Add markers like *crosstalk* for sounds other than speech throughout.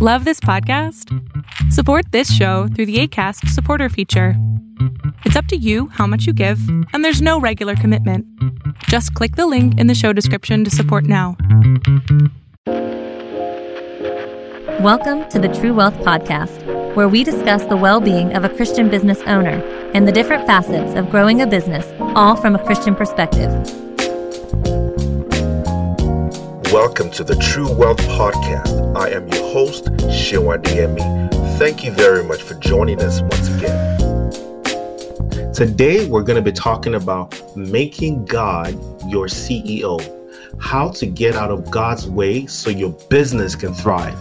Love this podcast? Support this show through the ACAST supporter feature. It's up to you how much you give, and there's no regular commitment. Just click the link in the show description to support now. Welcome to the True Wealth Podcast, where we discuss the well being of a Christian business owner and the different facets of growing a business, all from a Christian perspective. Welcome to the True Wealth Podcast. I am your host, Shewa Diemi. Thank you very much for joining us once again. Today, we're going to be talking about making God your CEO, how to get out of God's way so your business can thrive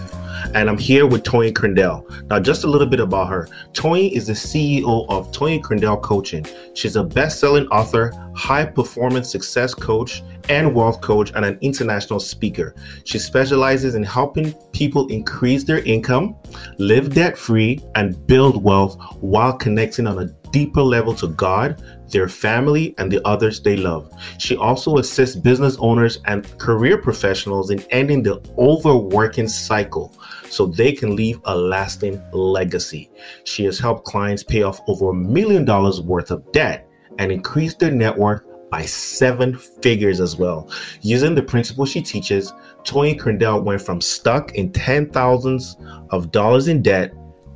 and I'm here with Toyin Crandell. Now, just a little bit about her. Toyin is the CEO of Toyin Crandell Coaching. She's a best-selling author, high-performance success coach, and wealth coach, and an international speaker. She specializes in helping people increase their income, live debt-free, and build wealth while connecting on a deeper level to God, their family, and the others they love. She also assists business owners and career professionals in ending the overworking cycle so they can leave a lasting legacy. She has helped clients pay off over a million dollars worth of debt and increase their net worth by seven figures as well. Using the principles she teaches, Toyin Crandell went from stuck in ten thousands of dollars in debt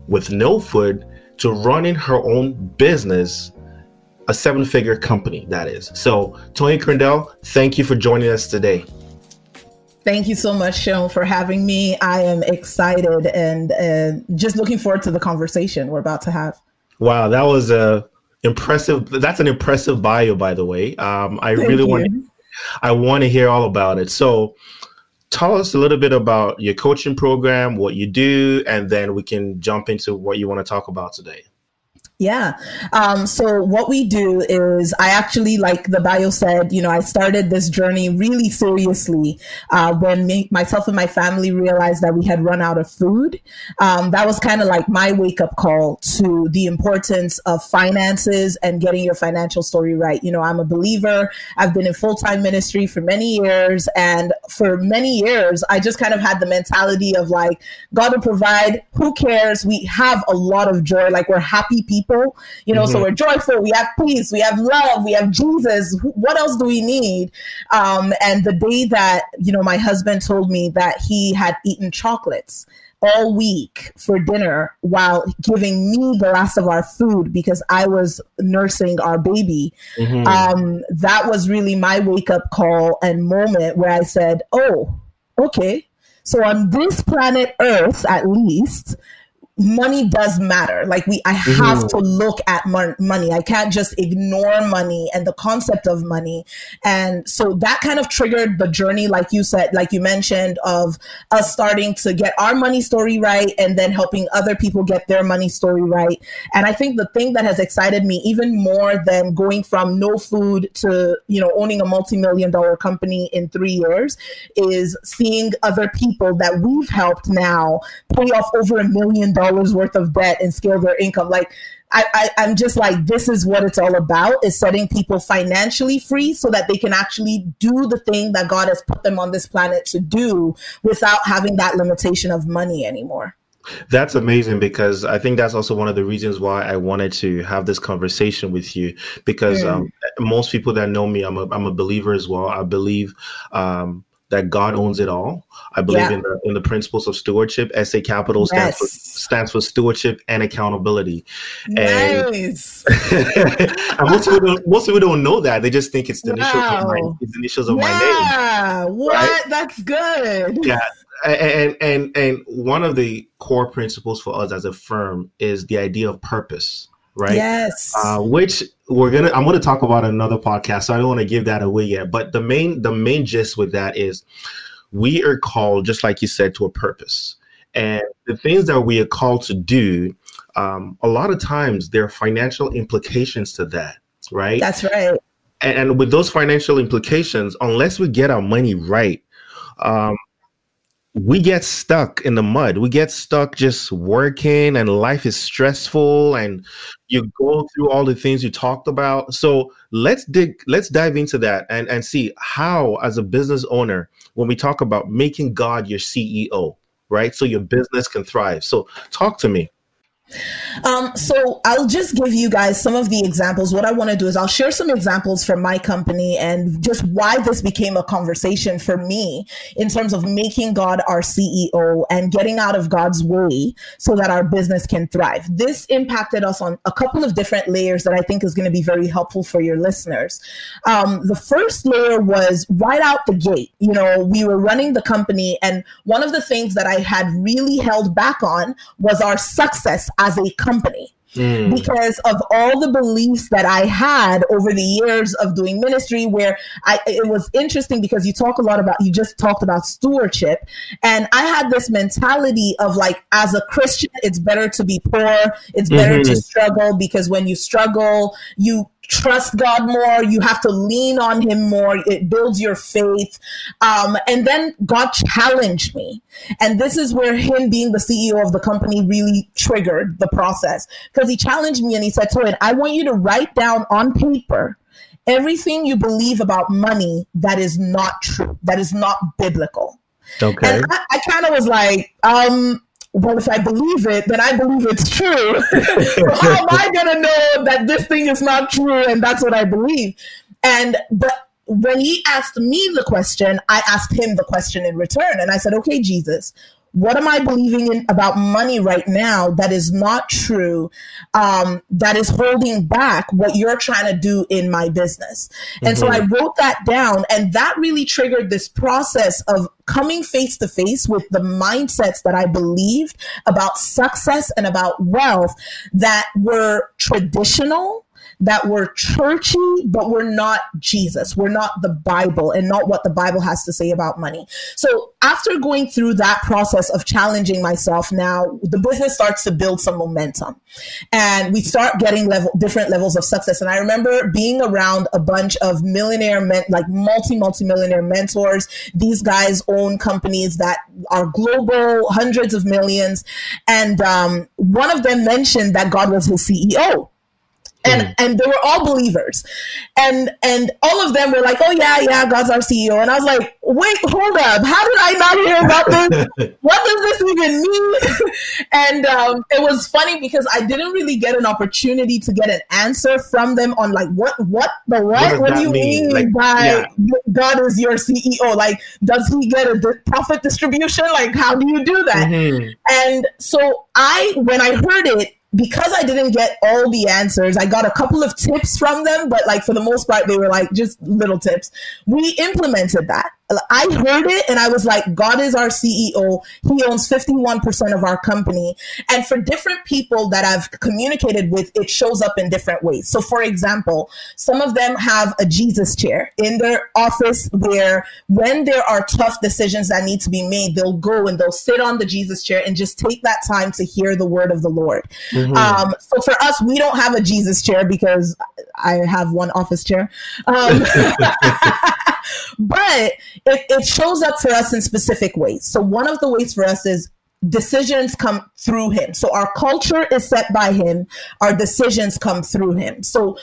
with no food to running her own business, a seven figure company, that is. So, Toyin Crandell, thank you for joining us today. Thank you so much, Sean, for having me. I am excited and uh, just looking forward to the conversation we're about to have. Wow, that was a impressive. That's an impressive bio, by the way. Um, I Thank really want. I want to hear all about it. So, tell us a little bit about your coaching program, what you do, and then we can jump into what you want to talk about today. Yeah. Um, so what we do is I actually, like the bio said, you know, I started this journey really seriously uh, when me, myself and my family realized that we had run out of food. Um, that was kind of like my wake up call to the importance of finances and getting your financial story right. You know, I'm a believer. I've been in full time ministry for many years. And for many years, I just kind of had the mentality of like, God will provide. Who cares? We have a lot of joy. Like we're happy people people, you know, mm-hmm. so we're joyful, we have peace, we have love, we have Jesus. What else do we need? Um, and the day that, you know, my husband told me that he had eaten chocolates all week for dinner while giving me the last of our food because I was nursing our baby. Mm-hmm. Um, that was really my wake up call and moment where I said, Oh, okay. So on this planet Earth, at least, money does matter. Like we, I have mm-hmm. to look at mon- money. I can't just ignore money and the concept of money. And so that kind of triggered the journey, like you said, like you mentioned, of us starting to get our money story right and then helping other people get their money story right. And I think the thing that has excited me even more than going from no food to, you know, owning a multi-million dollar company in three years is seeing other people that we've helped now pay off over a million dollars dollars worth of debt and scale their income. Like I, I, I'm just like, this is what it's all about is setting people financially free so that they can actually do the thing that God has put them on this planet to do without having that limitation of money anymore. That's amazing because I think that's also one of the reasons why I wanted to have this conversation with you. Because mm. um, most people that know me, I'm a, I'm a believer as well. I believe um, that God owns it all. I believe yeah. in, the, in the principles of stewardship. SA Capital stands yes. for stands for stewardship and accountability. Nice. And, *laughs* and most people don't most people don't know that. They just think it's the wow. initials of my the initials of yeah. my name. Yeah. What? Right? That's good. Yeah. And and and one of the core principles for us as a firm is the idea of purpose right? Yes. Uh, which we're gonna I'm gonna talk about another podcast, so I don't want to give that away yet. But the main the main gist with that is we are called, just like you said, to a purpose. And the things that we are called to do, um, a lot of times there are financial implications to that, right? That's right. And, and with those financial implications, unless we get our money right, um, we get stuck in the mud. We get stuck just working and life is stressful and you go through all the things you talked about. So let's dig let's dive into that and, and see how as a business owner, when we talk about making God your CEO, right? So your business can thrive. So talk to me. Um, so I'll just give you guys some of the examples. What I want to do is I'll share some examples from my company and just why this became a conversation for me in terms of making God our CEO and getting out of God's way so that our business can thrive. This impacted us on a couple of different layers that I think is going to be very helpful for your listeners. Um, the first layer was right out the gate. You know, we were running the company, and one of the things that I had really held back on was our success as a company. Mm. Because of all the beliefs that I had over the years of doing ministry, where I, it was interesting because you talk a lot about, you just talked about stewardship. And I had this mentality of like, as a Christian, it's better to be poor. It's better mm-hmm. to struggle because when you struggle, you trust God more. You have to lean on Him more. It builds your faith. Um, and then God challenged me. And this is where Him being the CEO of the company really triggered the process because He challenged me and He said, Toyin, I want you to write down on paper everything you believe about money that is not true, that is not biblical. Okay. And I, I kind of was like, um, well, if I believe it, then I believe it's true. *laughs* so how am I going to know that this thing is not true and that's what I believe? And, but when he asked me the question, I asked him the question in return. And I said, okay, Jesus, what am I believing in about money right now that is not true, um, that is holding back what you're trying to do in my business? And mm-hmm. so I wrote that down, and that really triggered this process of coming face to face with the mindsets that I believed about success and about wealth that were traditional that we're churchy, but we're not Jesus. We're not the Bible and not what the Bible has to say about money. So after going through that process of challenging myself now, the business starts to build some momentum and we start getting level, different levels of success. And I remember being around a bunch of millionaire men, like multi, multi millionaire mentors. These guys own companies that are global, hundreds of millions. And um, one of them mentioned that God was his CEO and mm. and they were all believers. And and all of them were like oh yeah yeah god's our ceo and i was like wait hold up. How did i not hear about this? *laughs* What does this even mean? *laughs* And um, it was funny because i didn't really get an opportunity to get an answer from them on like what what the what? What, what do you mean, mean like, by yeah. god is your ceo like does he get a profit distribution? Like how do you do that? Mm-hmm. and so i when i heard it because I didn't get all the answers, I got a couple of tips from them, but like for the most part, they were like just little tips. We implemented that. I heard it and I was like, God is our CEO. He owns 51% of our company. And for different people that I've communicated with, it shows up in different ways. So, for example, some of them have a Jesus chair in their office where when there are tough decisions that need to be made, they'll go and they'll sit on the Jesus chair and just take that time to hear the word of the Lord. Mm-hmm. Um, so, for us, we don't have a Jesus chair because I have one office chair. Um, *laughs* *laughs* but it, it shows up for us in specific ways. So one of the ways for us is decisions come through him. So our culture is set by him. Our decisions come through him. So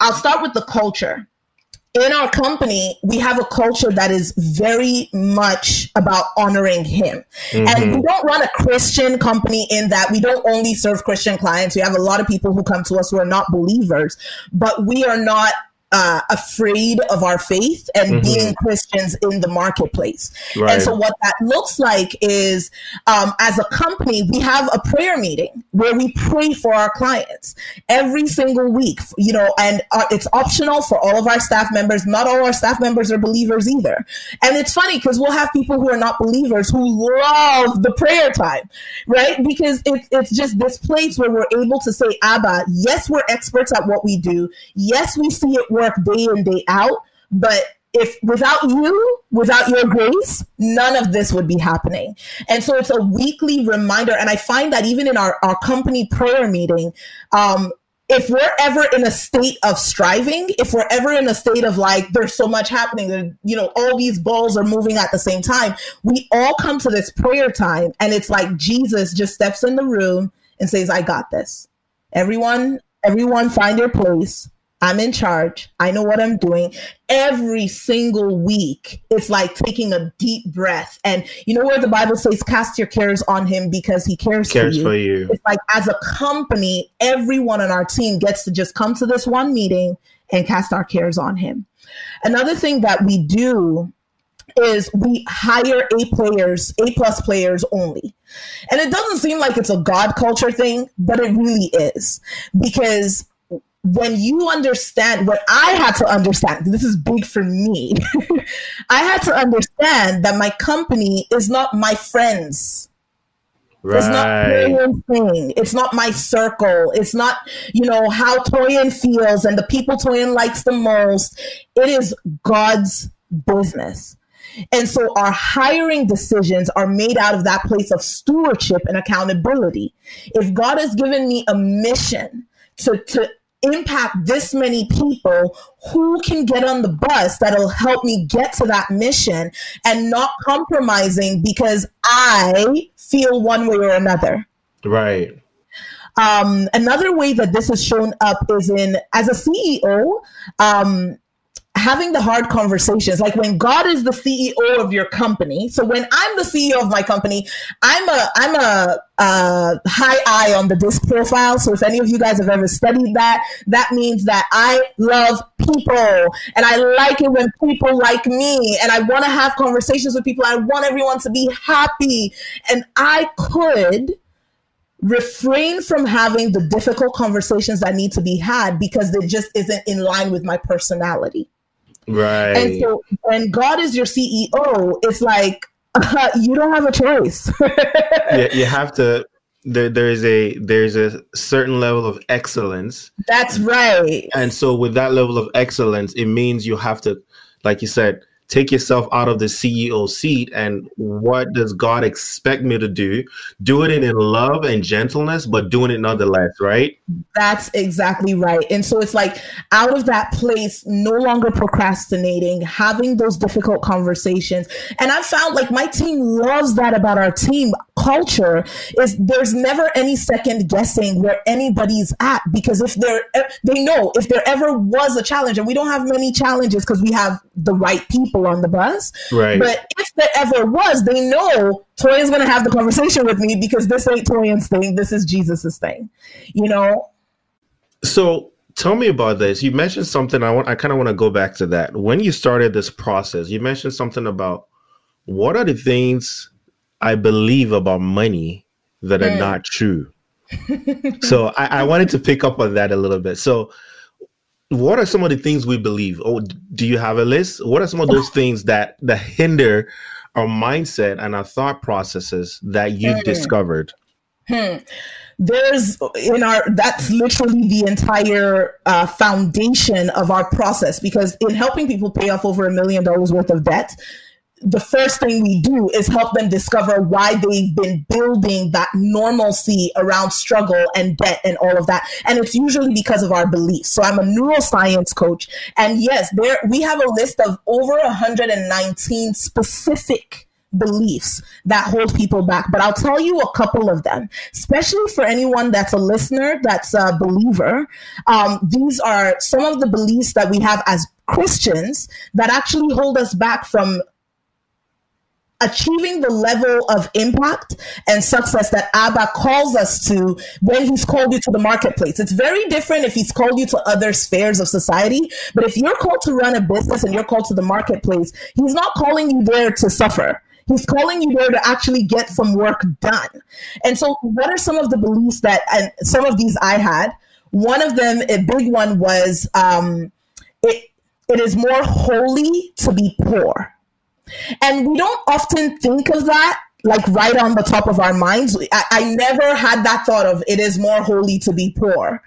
I'll start with the culture. In our company, we have a culture that is very much about honoring him. Mm-hmm. And we don't run a Christian company in that we don't only serve Christian clients. We have a lot of people who come to us who are not believers, but we are not uh, afraid of our faith and mm-hmm. being Christians in the marketplace. Right. And so, what that looks like is um, as a company, we have a prayer meeting where we pray for our clients every single week, you know, and uh, it's optional for all of our staff members. Not all our staff members are believers either. And it's funny because we'll have people who are not believers who love the prayer time, right? Because it's, it's just this place where we're able to say, Abba, yes, we're experts at what we do. Yes, we see it work work day in, day out. But if without you, without your grace, none of this would be happening. And so it's a weekly reminder. And I find that even in our, our company prayer meeting, um, if we're ever in a state of striving, if we're ever in a state of like, there's so much happening, you know, all these balls are moving at the same time, we all come to this prayer time and it's like Jesus just steps in the room and says, I got this. Everyone, everyone find their place I'm in charge. I know what I'm doing. Every single week, it's like taking a deep breath. And you know where the Bible says, cast your cares on him because he cares, cares for, you. for you. It's like as a company, everyone on our team gets to just come to this one meeting and cast our cares on him. Another thing that we do is we hire A players, A plus players only. And it doesn't seem like it's a God culture thing, but it really is. Because when you understand what I had to understand, this is big for me. *laughs* I had to understand that my company is not my friends. Right. It's not Toyin thing. It's not my circle. It's not, you know, how Toyin feels and the people Toyin likes the most. It is God's business. And so our hiring decisions are made out of that place of stewardship and accountability. If God has given me a mission to, to impact this many people who can get on the bus that'll help me get to that mission and not compromising because I feel one way or another. Right. Um, another way that this is shown up is in as a CEO, um, having the hard conversations like when god is the ceo of your company so when i'm the ceo of my company i'm a i'm a uh, high I on the disc profile. So if any of you guys have ever studied that that means that i love people and i like it when people like me and i want to have conversations with people. I want everyone to be happy. And i could refrain from having the difficult conversations that need to be had because it just isn't in line with my personality Right. and so when God is your CEO, it's like uh, *laughs* you don't have a choice. you, *laughs* you have to there, there's a there's a certain level of excellence That's right. and so with that level of excellence it means you have to like you said take yourself out of the ceo seat and what does god expect me to do do it in love and gentleness but doing it nonetheless right That's exactly right. And so it's like out of that place, no longer procrastinating, having those difficult conversations. And I found like my team loves that about our team culture is there's never any second guessing where anybody's at because if there they know if there ever was a challenge and we don't have many challenges because we have the right people on the bus. Right. But if there ever was, they know Toyin's going to have the conversation with me because this ain't Toyin's thing. This is Jesus's thing. You know, So tell me about this. You mentioned something. I want. I kind of want to go back to that. When you started this process, you mentioned something about what are the things I believe about money that are hmm. not true. *laughs* so I, I wanted to pick up on that a little bit. So, what are some of the things we believe? Oh, do you have a list? What are some of those things that that hinder our mindset and our thought processes that you've discovered? there's in our that's literally the entire uh, foundation of our process because in helping people pay off over a million dollars worth of debt the first thing we do is help them discover why they've been building that normalcy around struggle and debt and all of that and it's usually because of our beliefs so i'm a neuroscience coach and yes there we have a list of over 119 specific beliefs that hold people back. But I'll tell you a couple of them, especially for anyone that's a listener, that's a believer. Um, these are some of the beliefs that we have as Christians that actually hold us back from achieving the level of impact and success that Abba calls us to when he's called you to the marketplace. It's very different if he's called you to other spheres of society, but if you're called to run a business and you're called to the marketplace, he's not calling you there to suffer. He's calling you there to actually get some work done. And so, what are some of the beliefs that, and some of these I had? One of them, a big one, was um, it, it is more holy to be poor. And we don't often think of that like right on the top of our minds. I, I never had that thought of it is more holy to be poor.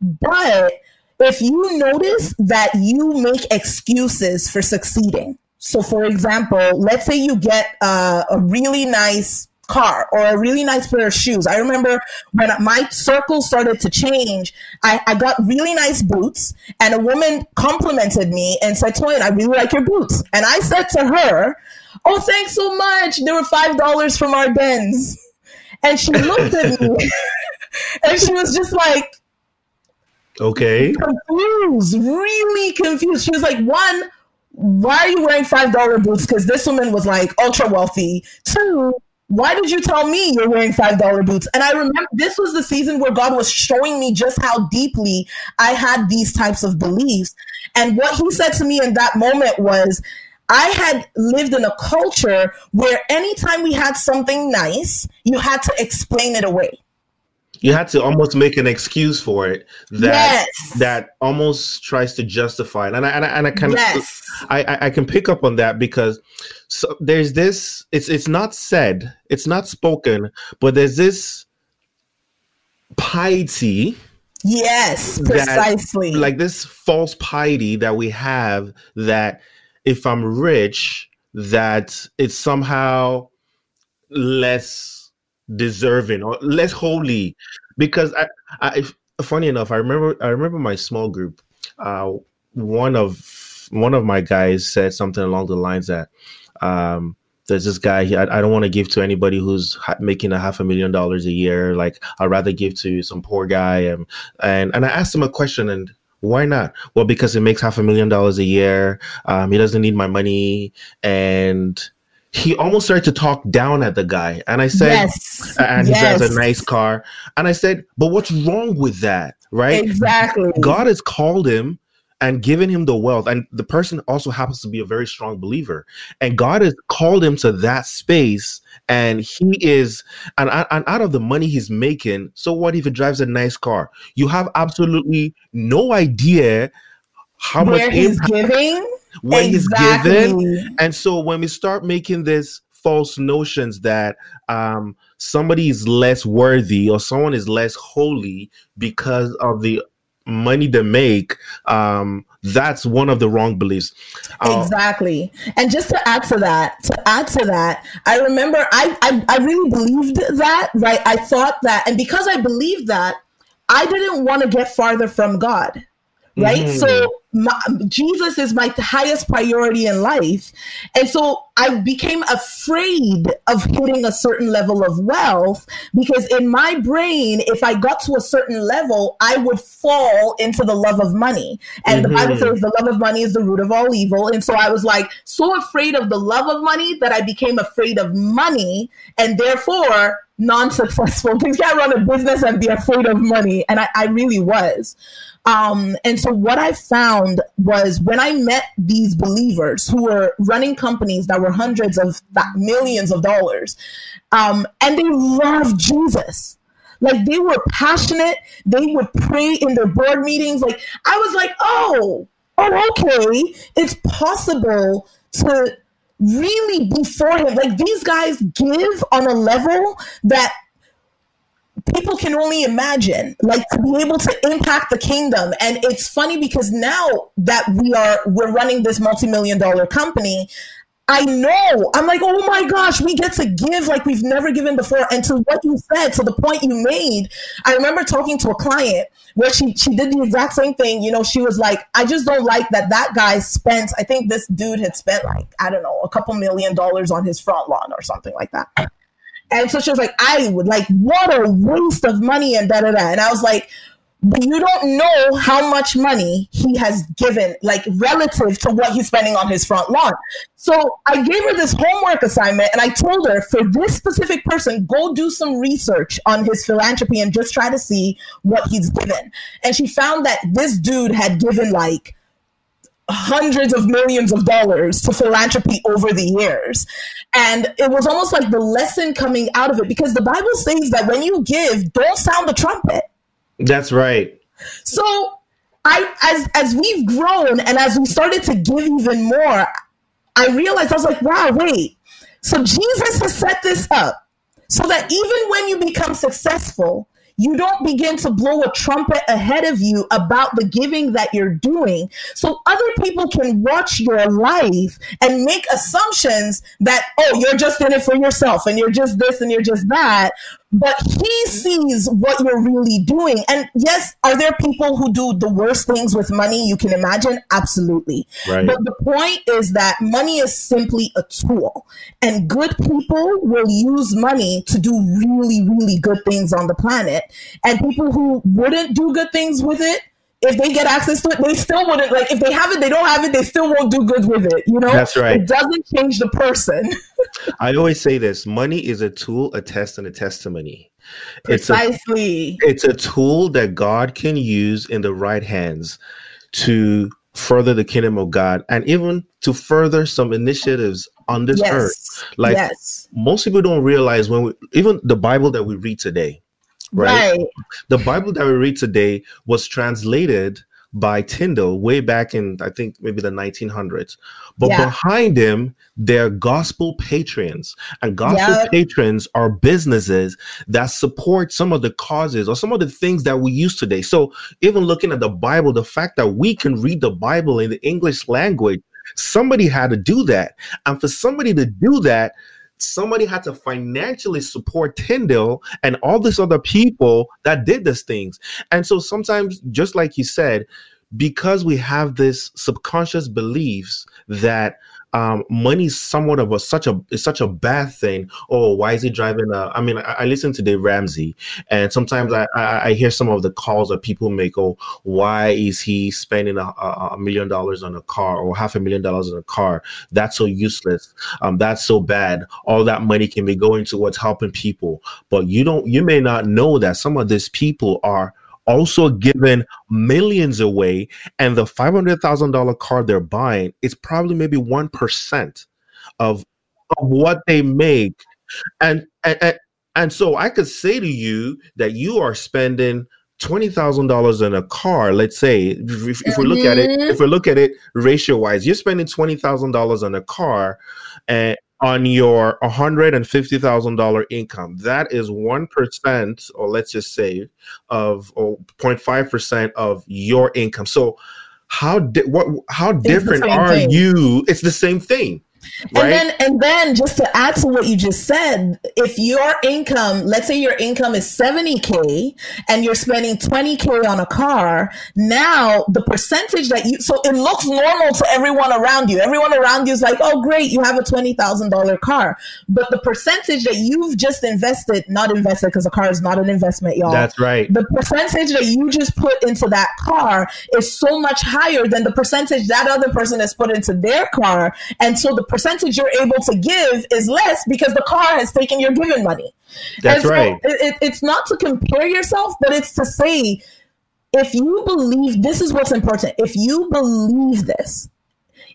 But if you notice that you make excuses for succeeding, so for example, let's say you get uh, a really nice car or a really nice pair of shoes. I remember when my circle started to change, I, I got really nice boots and a woman complimented me and said, Toyin, I really like your boots. And I said to her, Oh, thanks so much. They were $5 from our Benz. And she looked at me *laughs* and she was just like, Okay. Confused, really confused. She was like, one, why are you wearing five dollar boots? Because this woman was like ultra wealthy. Two, why did you tell me you're wearing five dollar boots? And I remember this was the season where God was showing me just how deeply I had these types of beliefs. And what he said to me in that moment was, I had lived in a culture where anytime we had something nice, you had to explain it away you had to almost make an excuse for it that yes. that almost tries to justify it and i and i, and I can yes. I, I can pick up on that because so there's this it's it's not said it's not spoken but there's this piety yes precisely that, like this false piety that we have that if i'm rich that it's somehow less deserving or less holy. Because I, I funny enough i remember i remember my small group uh one of one of my guys said something along the lines that um there's this guy I, I don't want to give to anybody who's making a half a million dollars a year. Like i'd rather give to some poor guy. And and, and i asked him a question and why not? Well because it makes half a million dollars a year. Um, he doesn't need my money. And he almost started to talk down at the guy. And I said, yes. and yes. he drives a nice car. And I said, but what's wrong with that? Right? Exactly. God has called him and given him the wealth. And the person also happens to be a very strong believer. And God has called him to that space. And he is, and, and out of the money he's making, so what if he drives a nice car? You have absolutely no idea how Where much he's giving what exactly. he's given. And so when we start making this false notions that um, somebody is less worthy or someone is less holy because of the money they make, um, that's one of the wrong beliefs. Uh, exactly. And just to add to that, to add to that, I remember I, I, I really believed that, right? I thought that, and because I believed that, I didn't want to get farther from God right? Mm-hmm. So my, Jesus is my highest priority in life. And so I became afraid of hitting a certain level of wealth because in my brain, if I got to a certain level, I would fall into the love of money. And mm-hmm. the Bible mm-hmm. says the love of money is the root of all evil. And so I was like so afraid of the love of money that I became afraid of money and therefore non-successful. *laughs* You can't run a business and be afraid of money. And I, I really was. Um, and so what I found was when I met these believers who were running companies that were hundreds of millions of dollars, um, and they loved Jesus. Like they were passionate. They would pray in their board meetings. Like I was like, oh, oh, okay. It's possible to really be for him. Like these guys give on a level that people can only imagine like to be able to impact the kingdom and it's funny because now that we are we're running this multi-million dollar company I know. I'm like, oh my gosh, we get to give like we've never given before. And to what you said, to the point you made, I remember talking to a client where she she did the exact same thing. You know, she was like, I just don't like that that guy spent. I think this dude had spent like I don't know a couple million dollars on his front lawn or something like that. And so she was like, I would like, what a waste of money and da da da. And I was like, you don't know how much money he has given, like relative to what he's spending on his front lawn. So I gave her this homework assignment and I told her for this specific person, go do some research on his philanthropy and just try to see what he's given. And she found that this dude had given like hundreds of millions of dollars to philanthropy over the years. And it was almost like the lesson coming out of it because the Bible says that when you give, don't sound the trumpet. That's right. So I as as we've grown and as we started to give even more, I realized I was like, wow, wait. So Jesus has set this up so that even when you become successful, you don't begin to blow a trumpet ahead of you about the giving that you're doing. So other people can watch your life and make assumptions that, oh, you're just in it for yourself and you're just this and you're just that but he sees what you're really doing. And yes, are there people who do the worst things with money you can imagine? Absolutely. Right. But the point is that money is simply a tool, and good people will use money to do really, really good things on the planet. And people who wouldn't do good things with it if they get access to it, they still wouldn't like if they have it, they don't have it, they still won't do good with it. You know, That's right. It doesn't change the person. *laughs* I always say this: money is a tool, a test, and a testimony. It's a Precisely. it's a tool that God can use in the right hands to further the kingdom of God and even to further some initiatives on this earth. Like yes. most people don't realize when we, even the Bible that we read today, right? Right. The Bible that we read today was translated by Tyndale way back in I think maybe the 1900s. But Yeah. behind him, they're gospel patrons, and gospel Yep. patrons are businesses that support some of the causes or some of the things that we use today. So even looking at the Bible, the fact that we can read the Bible in the English language, somebody had to do that, and for somebody to do that. Somebody had to financially support Tyndale and all these other people that did these things. And so sometimes, just like you said, because we have this subconscious beliefs that um, money is somewhat of a such a is such a bad thing. Oh, why is he driving a? I mean, I, I listen to Dave Ramsey, and sometimes I, I I hear some of the calls that people make. Oh, why is he spending a, a, a million dollars on a car or half a million dollars on a car? That's so useless. Um, that's so bad. All that money can be going towards helping people, but you don't. You may not know that some of these people are also giving millions away and the $500,000 car they're buying is probably maybe 1% of, of what they make. And, and, and, and so I could say to you that you are spending $20,000 in a car. Let's say, if, if we look at it, if we look at it mm-hmm. ratio wise, you're spending $20,000 on a car and on your $150,000 income. That is 1%, or let's just say, of or 0.5% of your income. So, how di- what how different are thing. you? It's the same thing, right? And then and then just to add to what you just said, if your income, let's say your income is 70k and you're spending 20k on a car, now the percentage that you so it looks normal to everyone around you. Everyone around you is like, "Oh great, you have a $20,000 car." But the percentage that you've just invested, not invested because a car is not an investment, y'all That's right. the percentage that you just put into that car is so much higher than the percentage that other person has put into their car. And so the percentage you're able to give is less because the car has taken your given money. That's so right. It, it- it's not to compare yourself, but it's to say, if you believe this is what's important, if you believe this,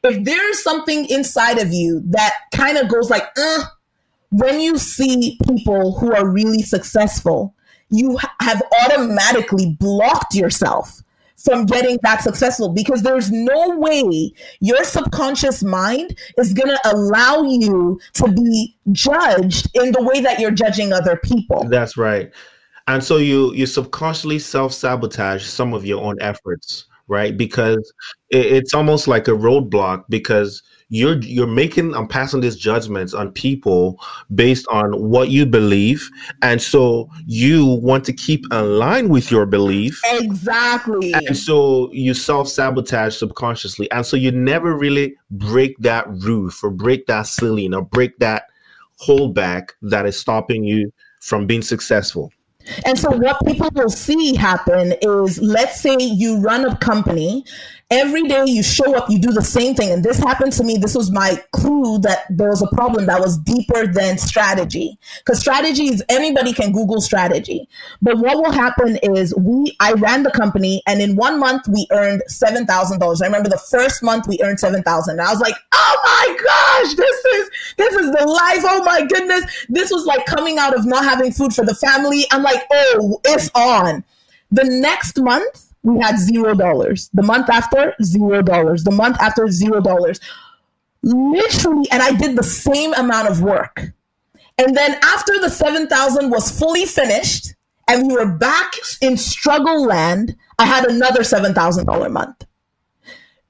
if there's something inside of you that kind of goes like, uh, when you see people who are really successful, you have automatically blocked yourself from getting that successful because there's no way your subconscious mind is going to allow you to be judged in the way that you're judging other people. That's right. And so you you subconsciously self sabotage some of your own efforts, right? Because it, it's almost like a roadblock because you're you're making i'm passing these judgments on people based on what you believe, and so you want to keep in line with your belief. Exactly. And so you self sabotage subconsciously. And so you never really break that roof or break that ceiling or break that holdback that is stopping you from being successful. And so, what people will see happen is let's say you run a company, every day you show up, you do the same thing. And this happened to me. This was my clue that there was a problem that was deeper than strategy. Because strategy is anybody can Google strategy. But what will happen is we, I ran the company, and in one month we earned $7,000. I remember the first month we earned 7000 I was like, oh my gosh, this is, this is the life. Oh my goodness. This was like coming out of not having food for the family. I'm like, oh, it's on. The next month, we had zero dollars. The month after, zero dollars. The month after, zero dollars. Literally, and I did the same amount of work. And then after the 7,000 was fully finished and we were back in struggle land, I had another $7,000 month.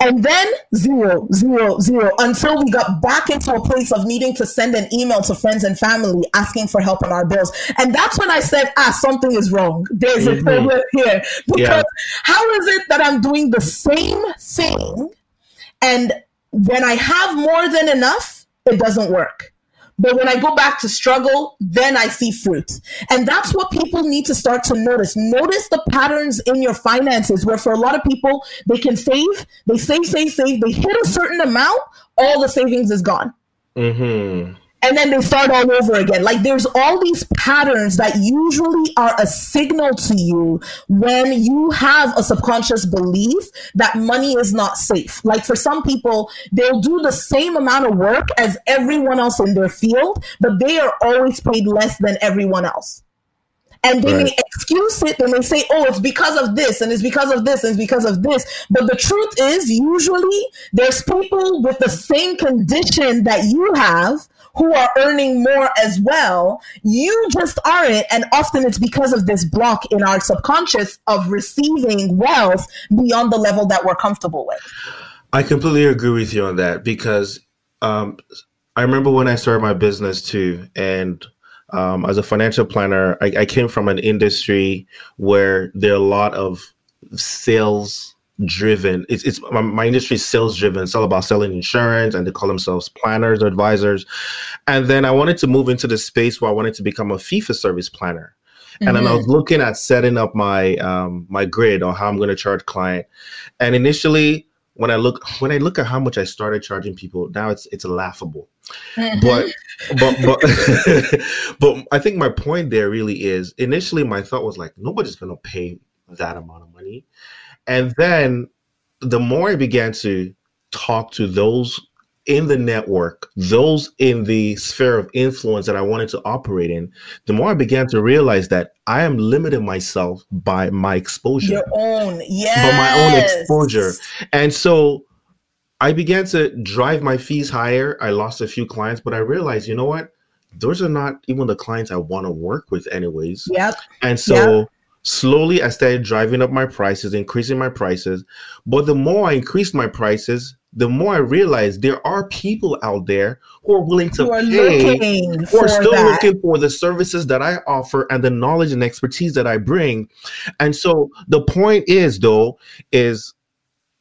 And then zero, zero, zero, until we got back into a place of needing to send an email to friends and family asking for help on our bills. And that's when I said, ah, something is wrong. There's a Mhm. problem here. Because Yeah. how is it that I'm doing the same thing and when I have more than enough, it doesn't work? But when I go back to struggle, then I see fruit. And that's what people need to start to notice. Notice the patterns in your finances where for a lot of people, they can save, they save, save, save, they hit a certain amount, all the savings is gone. Mm-hmm and then they start all over again. Like there's all these patterns that usually are a signal to you when you have a subconscious belief that money is not safe. Like for some people, they'll do the same amount of work as everyone else in their field, but they are always paid less than everyone else. And they right. may excuse it. They may say, oh, it's because of this, and it's because of this, and it's because of this. But the truth is, usually, there's people with the same condition that you have who are earning more as well. You just aren't. And often it's because of this block in our subconscious of receiving wealth beyond the level that we're comfortable with. I completely agree with you on that because um, I remember when I started my business too, and um, as a financial planner, I, I, came from an industry where there are a lot of sales driven. It's it's my, my industry is sales driven. It's all about selling insurance, and they call themselves planners or advisors. And then I wanted to move into the space where I wanted to become a fee for service planner. Mm-hmm. And then I was mm-hmm. looking at setting up my um, my grid on how I'm going to charge client. And initially, when I look when I look at how much I started charging people, now it's it's laughable. But *laughs* but but *laughs* but I think my point there really is initially my thought was like nobody's going to pay that amount of money. And then the more I began to talk to those in the network, those in the sphere of influence that I wanted to operate in, the more I began to realize that I am limiting myself by my exposure. Your own, yeah. By my own exposure. And so I began to drive my fees higher. I lost a few clients, but I realized, you know what? Those are not even the clients I want to work with, anyways. Yep. And so yep slowly I started driving up my prices, increasing my prices. But the more I increased my prices, the more I realized there are people out there who are willing to who pay, who are still that. looking for the services that I offer and the knowledge and expertise that I bring. And so the point is, though, is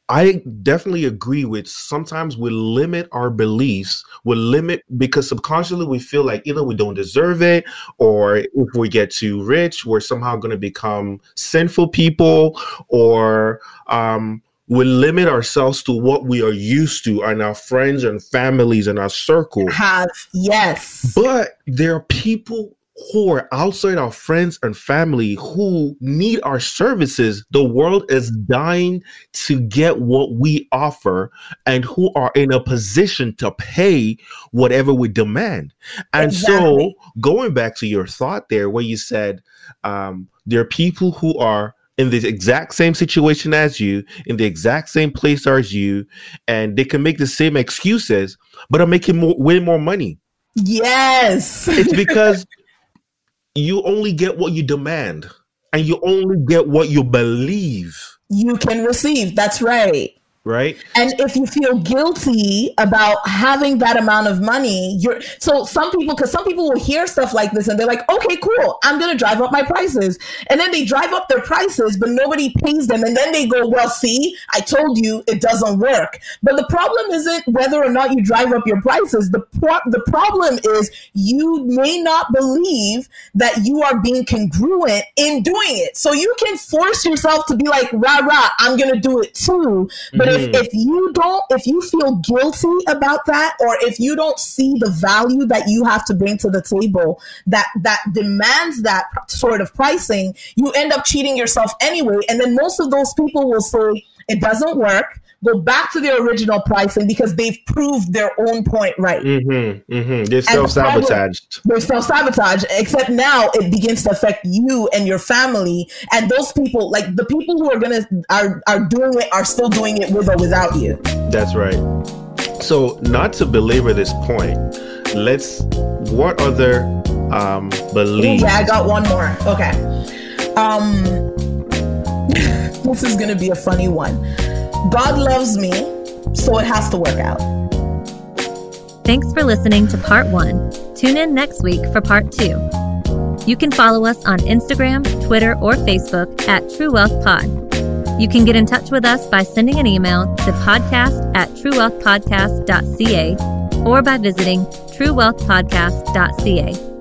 I definitely agree with sometimes we limit our beliefs, we limit because subconsciously we feel like either we don't deserve it or if we get too rich, we're somehow going to become sinful people or um, we limit ourselves to what we are used to and our friends and families and our circle. Have yes. But there are people who are outside our friends and family who need our services, the world is dying to get what we offer and who are in a position to pay whatever we demand. And exactly. so, going back to your thought there, where you said um, there are people who are in the exact same situation as you, in the exact same place as you, and they can make the same excuses, but are making more, way more money. Yes. it's because *laughs* you only get what you demand and you only get what you believe you can receive. That's right right? And if you feel guilty about having that amount of money you're so some people because some people will hear stuff like this and they're like okay cool i'm gonna drive up my prices. And then they drive up their prices but nobody pays them. And then they go well see i told you it doesn't work. But the problem isn't whether or not you drive up your prices. The pro- the problem is you may not believe that you are being congruent in doing it. So you can force yourself to be like rah rah i'm gonna do it too. But if, mm. if you don't, if you feel guilty about that, or if you don't see the value that you have to bring to the table that that demands that sort of pricing, you end up cheating yourself anyway. And then most of those people will say it doesn't work go back to their original pricing because they've proved their own point right. Mm-hmm, mm-hmm. They're self sabotaged. They're self sabotaged, except now it begins to affect you and your family. And those people, like the people who are gonna are are doing it, are still doing it with or without you. That's right. So, not to belabor this point, let's. What other um, beliefs? Yeah, I got one more. Okay. Um, *laughs* this is gonna be a funny one God loves me, so it has to work out. Thanks for listening to part one. Tune in next week for part two. You can follow us on Instagram, Twitter, or Facebook at True Wealth Pod. You can get in touch with us by sending an email to podcast at truewealthpodcast.ca or by visiting truewealthpodcast.ca.